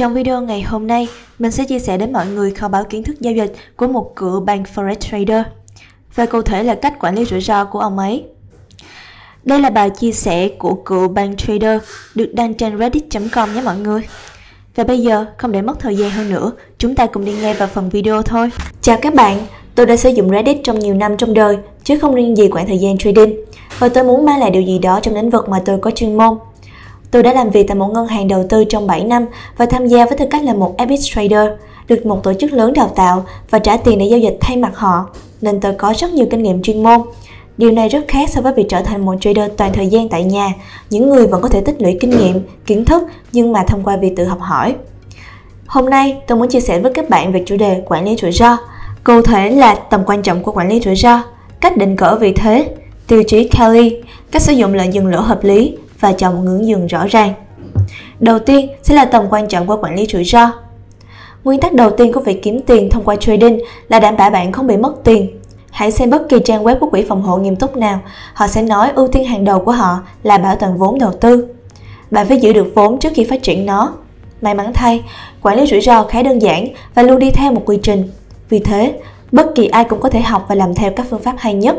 Trong video ngày hôm nay, mình sẽ chia sẻ đến mọi người kho báo kiến thức giao dịch của một cựu bank forex trader và cụ thể là cách quản lý rủi ro của ông ấy. Đây là bài chia sẻ của cựu bank trader được đăng trên reddit.com nhé mọi người. Và bây giờ, không để mất thời gian hơn nữa, chúng ta cùng đi nghe vào phần video thôi. Chào các bạn, tôi đã sử dụng Reddit trong nhiều năm trong đời, chứ không riêng gì khoảng thời gian trading. Và tôi muốn mang lại điều gì đó trong lĩnh vực mà tôi có chuyên môn. Tôi đã làm việc tại một ngân hàng đầu tư trong 7 năm và tham gia với tư cách là một FX trader, được một tổ chức lớn đào tạo và trả tiền để giao dịch thay mặt họ, nên tôi có rất nhiều kinh nghiệm chuyên môn. Điều này rất khác so với việc trở thành một trader toàn thời gian tại nhà. Những người vẫn có thể tích lũy kinh nghiệm, kiến thức nhưng mà thông qua việc tự học hỏi. Hôm nay, tôi muốn chia sẻ với các bạn về chủ đề quản lý rủi ro. Cụ thể là tầm quan trọng của quản lý rủi ro, cách định cỡ vị thế, tiêu chí Kelly, cách sử dụng lệnh dừng lỗ hợp lý và chọn một ngưỡng dừng rõ ràng. Đầu tiên sẽ là tầm quan trọng của quản lý rủi ro. Nguyên tắc đầu tiên của việc kiếm tiền thông qua trading là đảm bảo bạn không bị mất tiền. Hãy xem bất kỳ trang web của quỹ phòng hộ nghiêm túc nào, họ sẽ nói ưu tiên hàng đầu của họ là bảo toàn vốn đầu tư. Bạn phải giữ được vốn trước khi phát triển nó. May mắn thay, quản lý rủi ro khá đơn giản và luôn đi theo một quy trình. Vì thế, bất kỳ ai cũng có thể học và làm theo các phương pháp hay nhất.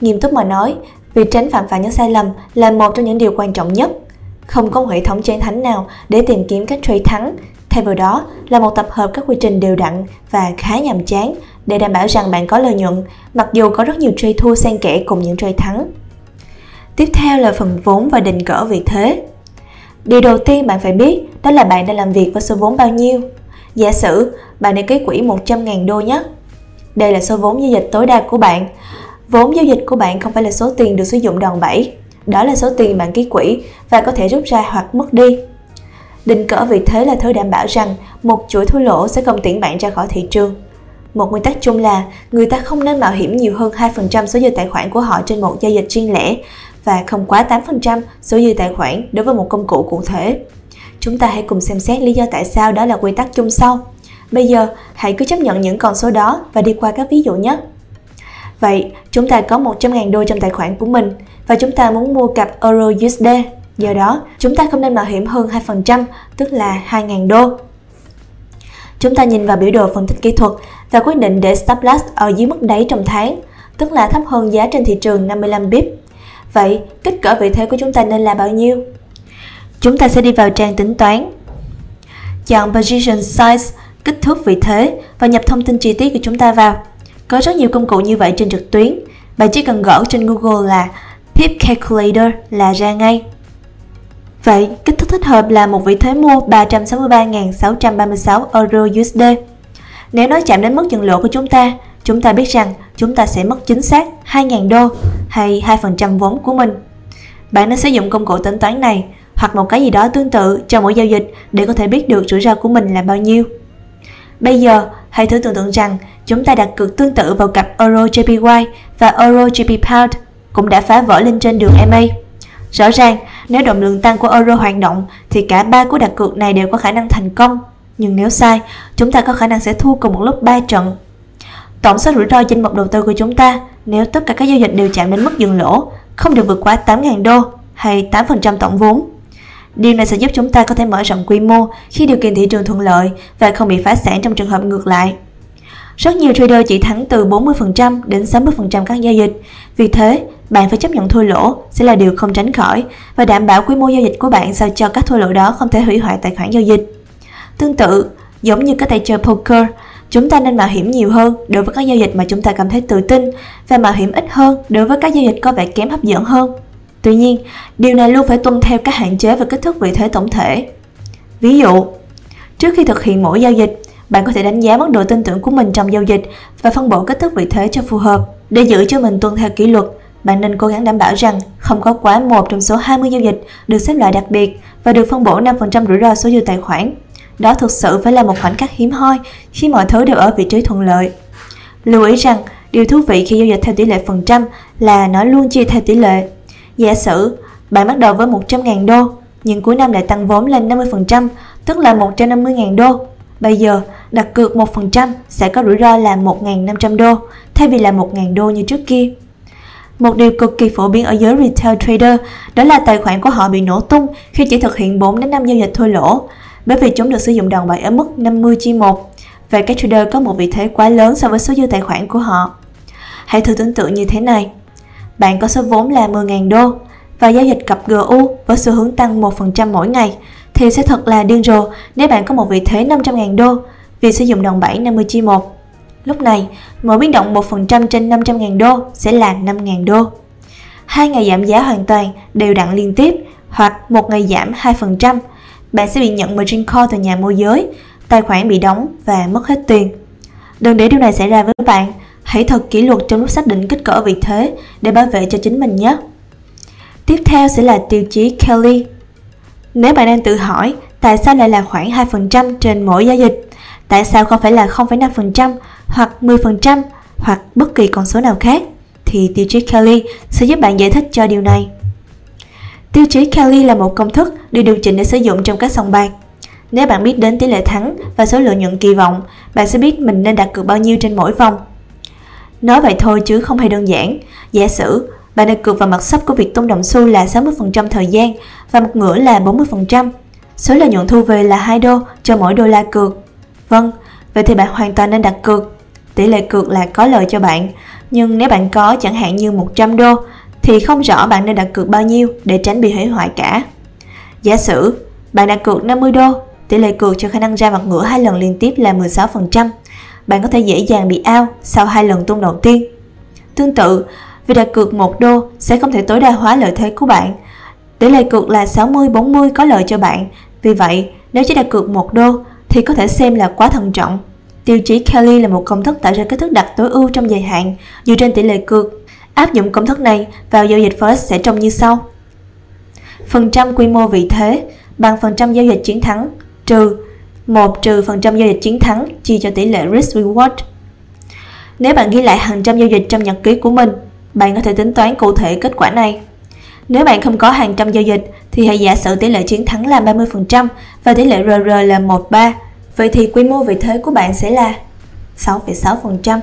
Nghiêm túc mà nói, Việc tránh phạm phải những sai lầm là một trong những điều quan trọng nhất. Không có một hệ thống chiến thánh nào để tìm kiếm cách trade thắng, thay vào đó là một tập hợp các quy trình đều đặn và khá nhàm chán để đảm bảo rằng bạn có lợi nhuận, mặc dù có rất nhiều trade thua xen kẽ cùng những trade thắng. Tiếp theo là phần vốn và định cỡ vị thế. Điều đầu tiên bạn phải biết đó là bạn đang làm việc với số vốn bao nhiêu. Giả sử bạn đã ký quỹ 100.000 đô nhé. Đây là số vốn giao dịch tối đa của bạn Vốn giao dịch của bạn không phải là số tiền được sử dụng đòn bẩy, đó là số tiền bạn ký quỹ và có thể rút ra hoặc mất đi. Định cỡ vị thế là thứ đảm bảo rằng một chuỗi thua lỗ sẽ không tiễn bạn ra khỏi thị trường. Một nguyên tắc chung là người ta không nên mạo hiểm nhiều hơn 2% số dư tài khoản của họ trên một giao dịch riêng lẻ và không quá 8% số dư tài khoản đối với một công cụ cụ thể. Chúng ta hãy cùng xem xét lý do tại sao đó là quy tắc chung sau. Bây giờ, hãy cứ chấp nhận những con số đó và đi qua các ví dụ nhé. Vậy, chúng ta có 100.000 đô trong tài khoản của mình và chúng ta muốn mua cặp Euro USD. Do đó, chúng ta không nên mạo hiểm hơn 2%, tức là 2.000 đô. Chúng ta nhìn vào biểu đồ phân tích kỹ thuật và quyết định để stop loss ở dưới mức đáy trong tháng, tức là thấp hơn giá trên thị trường 55 pip. Vậy, kích cỡ vị thế của chúng ta nên là bao nhiêu? Chúng ta sẽ đi vào trang tính toán. Chọn Position Size, kích thước vị thế và nhập thông tin chi tiết của chúng ta vào. Có rất nhiều công cụ như vậy trên trực tuyến. Bạn chỉ cần gõ trên Google là Pip Calculator là ra ngay. Vậy, kích thước thích hợp là một vị thế mua 363.636 Euro USD. Nếu nó chạm đến mức dừng lỗ của chúng ta, chúng ta biết rằng chúng ta sẽ mất chính xác 2.000 đô hay 2% vốn của mình. Bạn nên sử dụng công cụ tính toán này hoặc một cái gì đó tương tự cho mỗi giao dịch để có thể biết được rủi ro của mình là bao nhiêu. Bây giờ, hãy thử tưởng tượng rằng chúng ta đặt cược tương tự vào cặp Euro JPY và Euro JP Pound cũng đã phá vỡ lên trên đường MA. Rõ ràng, nếu động lượng tăng của euro hoạt động thì cả ba cú đặt cược này đều có khả năng thành công. Nhưng nếu sai, chúng ta có khả năng sẽ thua cùng một lúc 3 trận. Tổng số rủi ro trên một đầu tư của chúng ta nếu tất cả các giao dịch đều chạm đến mức dừng lỗ không được vượt quá 8.000 đô hay 8% tổng vốn. Điều này sẽ giúp chúng ta có thể mở rộng quy mô khi điều kiện thị trường thuận lợi và không bị phá sản trong trường hợp ngược lại. Rất nhiều trader chỉ thắng từ 40% đến 60% các giao dịch. Vì thế, bạn phải chấp nhận thua lỗ sẽ là điều không tránh khỏi và đảm bảo quy mô giao dịch của bạn sao cho các thua lỗ đó không thể hủy hoại tài khoản giao dịch. Tương tự, giống như các tay chơi poker, chúng ta nên mạo hiểm nhiều hơn đối với các giao dịch mà chúng ta cảm thấy tự tin và mạo hiểm ít hơn đối với các giao dịch có vẻ kém hấp dẫn hơn. Tuy nhiên, điều này luôn phải tuân theo các hạn chế và kích thước vị thế tổng thể. Ví dụ, trước khi thực hiện mỗi giao dịch, bạn có thể đánh giá mức độ tin tưởng của mình trong giao dịch và phân bổ kích thước vị thế cho phù hợp. Để giữ cho mình tuân theo kỷ luật, bạn nên cố gắng đảm bảo rằng không có quá một trong số 20 giao dịch được xếp loại đặc biệt và được phân bổ 5% rủi ro số dư tài khoản. Đó thực sự phải là một khoảnh khắc hiếm hoi khi mọi thứ đều ở vị trí thuận lợi. Lưu ý rằng, điều thú vị khi giao dịch theo tỷ lệ phần trăm là nó luôn chia theo tỷ lệ. Giả sử, bạn bắt đầu với 100.000 đô, nhưng cuối năm lại tăng vốn lên 50%, tức là 150.000 đô. Bây giờ, đặt cược 1% sẽ có rủi ro là 1.500 đô, thay vì là 1.000 đô như trước kia. Một điều cực kỳ phổ biến ở giới retail trader đó là tài khoản của họ bị nổ tung khi chỉ thực hiện 4 đến 5 giao dịch thôi lỗ. bởi vì chúng được sử dụng đòn bẩy ở mức 50 chia 1 và các trader có một vị thế quá lớn so với số dư tài khoản của họ. Hãy thử tưởng tượng như thế này. Bạn có số vốn là 10.000 đô và giao dịch cặp GU với xu hướng tăng 1% mỗi ngày thì sẽ thật là điên rồ nếu bạn có một vị thế 500.000 đô vì sử dụng đòn bẩy 50 chia 1. Lúc này, mỗi biến động 1% trên 500.000 đô sẽ là 5.000 đô. Hai ngày giảm giá hoàn toàn đều đặn liên tiếp hoặc một ngày giảm 2%, bạn sẽ bị nhận margin call từ nhà môi giới, tài khoản bị đóng và mất hết tiền. Đừng để điều này xảy ra với bạn, hãy thật kỷ luật trong lúc xác định kích cỡ vị thế để bảo vệ cho chính mình nhé. Tiếp theo sẽ là tiêu chí Kelly. Nếu bạn đang tự hỏi tại sao lại là khoảng 2% trên mỗi giao dịch, tại sao không phải là 0,5% hoặc 10% hoặc bất kỳ con số nào khác, thì tiêu chí Kelly sẽ giúp bạn giải thích cho điều này. Tiêu chí Kelly là một công thức được điều chỉnh để sử dụng trong các sòng bạc. Nếu bạn biết đến tỷ lệ thắng và số lợi nhuận kỳ vọng, bạn sẽ biết mình nên đặt cược bao nhiêu trên mỗi vòng. Nói vậy thôi chứ không hề đơn giản. Giả sử bạn đặt cược vào mặt sắp của việc tung đồng xu là 60% thời gian và một ngửa là 40%. Số lợi nhuận thu về là 2 đô cho mỗi đô la cược. Vâng, vậy thì bạn hoàn toàn nên đặt cược. Tỷ lệ cược là có lợi cho bạn, nhưng nếu bạn có chẳng hạn như 100 đô thì không rõ bạn nên đặt cược bao nhiêu để tránh bị hủy hoại cả. Giả sử bạn đặt cược 50 đô, tỷ lệ cược cho khả năng ra mặt ngửa hai lần liên tiếp là 16%. Bạn có thể dễ dàng bị out sau hai lần tung đầu tiên. Tương tự, vì đặt cược 1 đô sẽ không thể tối đa hóa lợi thế của bạn. Tỷ lệ cược là 60-40 có lợi cho bạn. Vì vậy, nếu chỉ đặt cược 1 đô thì có thể xem là quá thận trọng. Tiêu chí Kelly là một công thức tạo ra cách thức đặt tối ưu trong dài hạn dựa trên tỷ lệ cược Áp dụng công thức này vào giao dịch Forex sẽ trông như sau. Phần trăm quy mô vị thế bằng phần trăm giao dịch chiến thắng trừ 1 trừ phần trăm giao dịch chiến thắng chia cho tỷ lệ risk reward. Nếu bạn ghi lại hàng trăm giao dịch trong nhật ký của mình, bạn có thể tính toán cụ thể kết quả này. Nếu bạn không có hàng trăm giao dịch thì hãy giả sử tỷ lệ chiến thắng là 30% và tỷ lệ RR là 13. Vậy thì quy mô vị thế của bạn sẽ là 6,6%.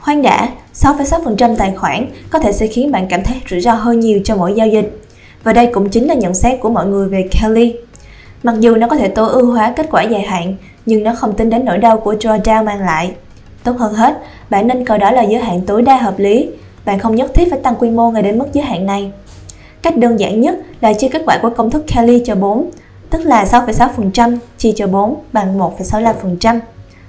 Khoan đã, 6,6% tài khoản có thể sẽ khiến bạn cảm thấy rủi ro hơn nhiều cho mỗi giao dịch. Và đây cũng chính là nhận xét của mọi người về Kelly. Mặc dù nó có thể tối ưu hóa kết quả dài hạn, nhưng nó không tính đến nỗi đau của drawdown mang lại. Tốt hơn hết, bạn nên coi đó là giới hạn tối đa hợp lý. Bạn không nhất thiết phải tăng quy mô ngay đến mức giới hạn này. Cách đơn giản nhất là chia kết quả của công thức Kelly cho 4, tức là 6,6% chia cho 4 bằng 1,65%.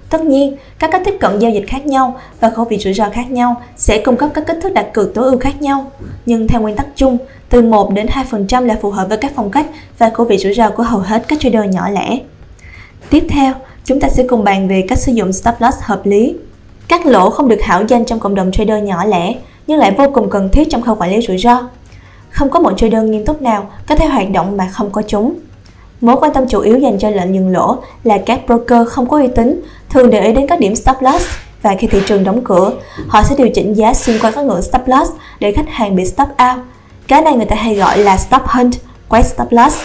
Tất nhiên, các cách tiếp cận giao dịch khác nhau và khẩu vị rủi ro khác nhau sẽ cung cấp các kích thước đặt cược tối ưu khác nhau. Nhưng theo nguyên tắc chung, từ 1 đến 2% là phù hợp với các phong cách và khẩu vị rủi ro của hầu hết các trader nhỏ lẻ. Tiếp theo, chúng ta sẽ cùng bàn về cách sử dụng stop loss hợp lý. Các lỗ không được hảo danh trong cộng đồng trader nhỏ lẻ, nhưng lại vô cùng cần thiết trong khâu quản lý rủi ro. Không có một trader nghiêm túc nào có thể hoạt động mà không có chúng. Mối quan tâm chủ yếu dành cho lệnh dừng lỗ là các broker không có uy tín thường để ý đến các điểm stop loss và khi thị trường đóng cửa, họ sẽ điều chỉnh giá xuyên qua các ngưỡng stop loss để khách hàng bị stop out. Cái này người ta hay gọi là stop hunt, quay stop loss.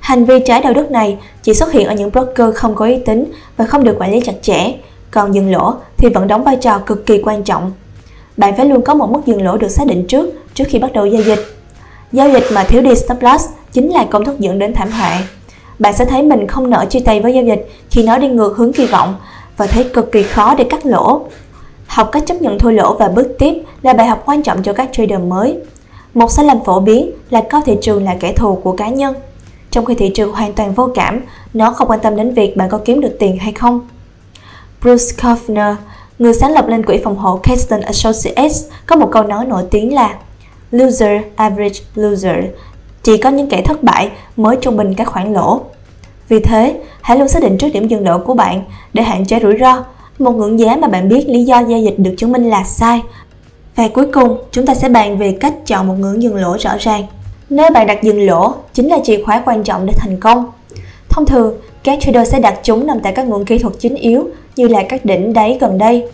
Hành vi trái đạo đức này chỉ xuất hiện ở những broker không có uy tín và không được quản lý chặt chẽ, còn dừng lỗ thì vẫn đóng vai trò cực kỳ quan trọng. Bạn phải luôn có một mức dừng lỗ được xác định trước trước khi bắt đầu giao dịch. Giao dịch mà thiếu đi stop loss chính là công thức dẫn đến thảm họa bạn sẽ thấy mình không nỡ chia tay với giao dịch khi nó đi ngược hướng kỳ vọng và thấy cực kỳ khó để cắt lỗ. Học cách chấp nhận thua lỗ và bước tiếp là bài học quan trọng cho các trader mới. Một sai lầm phổ biến là coi thị trường là kẻ thù của cá nhân. Trong khi thị trường hoàn toàn vô cảm, nó không quan tâm đến việc bạn có kiếm được tiền hay không. Bruce Kaufner, người sáng lập lên quỹ phòng hộ Keston Associates, có một câu nói nổi tiếng là Loser, average loser, chỉ có những kẻ thất bại mới trung bình các khoản lỗ. Vì thế, hãy luôn xác định trước điểm dừng lỗ của bạn để hạn chế rủi ro, một ngưỡng giá mà bạn biết lý do giao dịch được chứng minh là sai. Và cuối cùng, chúng ta sẽ bàn về cách chọn một ngưỡng dừng lỗ rõ ràng. Nơi bạn đặt dừng lỗ chính là chìa khóa quan trọng để thành công. Thông thường, các trader sẽ đặt chúng nằm tại các ngưỡng kỹ thuật chính yếu như là các đỉnh đáy gần đây.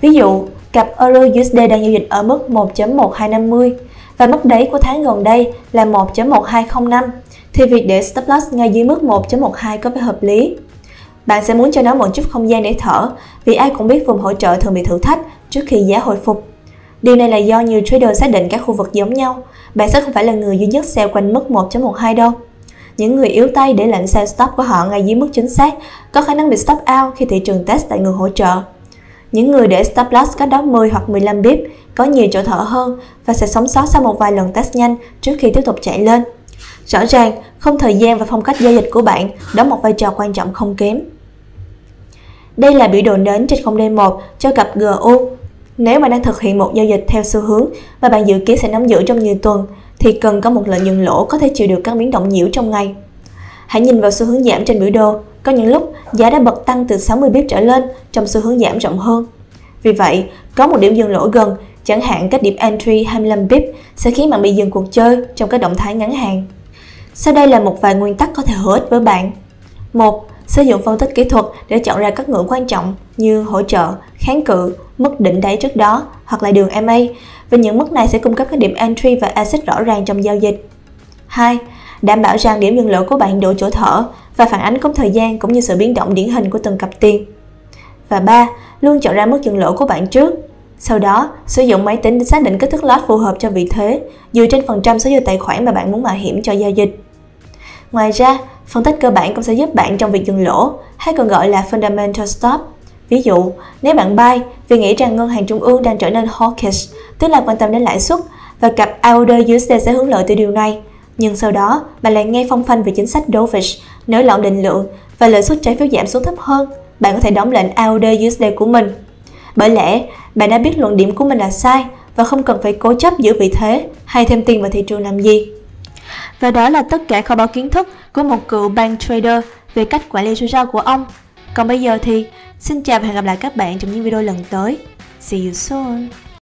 Ví dụ, cặp Euro USD đang giao dịch ở mức 1.1250 và mức đáy của tháng gần đây là 1.1205 thì việc để stop loss ngay dưới mức 1.12 có vẻ hợp lý. Bạn sẽ muốn cho nó một chút không gian để thở vì ai cũng biết vùng hỗ trợ thường bị thử thách trước khi giá hồi phục. Điều này là do nhiều trader xác định các khu vực giống nhau, bạn sẽ không phải là người duy nhất sell quanh mức 1.12 đâu. những người yếu tay để lệnh sell stop của họ ngay dưới mức chính xác có khả năng bị stop out khi thị trường test tại ngưỡng hỗ trợ. Những người để stop loss cách đó 10 hoặc 15 pip có nhiều chỗ thở hơn và sẽ sống sót sau một vài lần test nhanh trước khi tiếp tục chạy lên. Rõ ràng, không thời gian và phong cách giao dịch của bạn đóng một vai trò quan trọng không kém. Đây là biểu đồ nến trên không D1 cho cặp GU. Nếu bạn đang thực hiện một giao dịch theo xu hướng và bạn dự kiến sẽ nắm giữ trong nhiều tuần, thì cần có một lợi nhuận lỗ có thể chịu được các biến động nhiễu trong ngày. Hãy nhìn vào xu hướng giảm trên biểu đồ, có những lúc giá đã bật tăng từ 60 pip trở lên trong xu hướng giảm rộng hơn. Vì vậy, có một điểm dừng lỗ gần, chẳng hạn cách điểm entry 25 pip sẽ khiến bạn bị dừng cuộc chơi trong các động thái ngắn hạn. Sau đây là một vài nguyên tắc có thể hữu ích với bạn. 1. Sử dụng phân tích kỹ thuật để chọn ra các ngưỡng quan trọng như hỗ trợ, kháng cự, mức đỉnh đáy trước đó hoặc là đường MA vì những mức này sẽ cung cấp các điểm entry và exit rõ ràng trong giao dịch. 2. Đảm bảo rằng điểm dừng lỗ của bạn đủ chỗ thở và phản ánh công thời gian cũng như sự biến động điển hình của từng cặp tiền. Và 3. Luôn chọn ra mức dừng lỗ của bạn trước. Sau đó, sử dụng máy tính để xác định kích thước lot phù hợp cho vị thế, dựa trên phần trăm số dư tài khoản mà bạn muốn mạo hiểm cho giao dịch. Ngoài ra, phân tích cơ bản cũng sẽ giúp bạn trong việc dừng lỗ, hay còn gọi là fundamental stop. Ví dụ, nếu bạn buy vì nghĩ rằng ngân hàng trung ương đang trở nên hawkish, tức là quan tâm đến lãi suất, và cặp AUD USD sẽ hướng lợi từ điều này, nhưng sau đó bạn lại nghe phong phanh về chính sách dovish, nới lỏng định lượng và lợi suất trái phiếu giảm xuống thấp hơn, bạn có thể đóng lệnh AUD USD của mình. Bởi lẽ, bạn đã biết luận điểm của mình là sai và không cần phải cố chấp giữ vị thế hay thêm tiền vào thị trường làm gì. Và đó là tất cả kho báu kiến thức của một cựu bank trader về cách quản lý rủi ro của ông. Còn bây giờ thì xin chào và hẹn gặp lại các bạn trong những video lần tới. See you soon!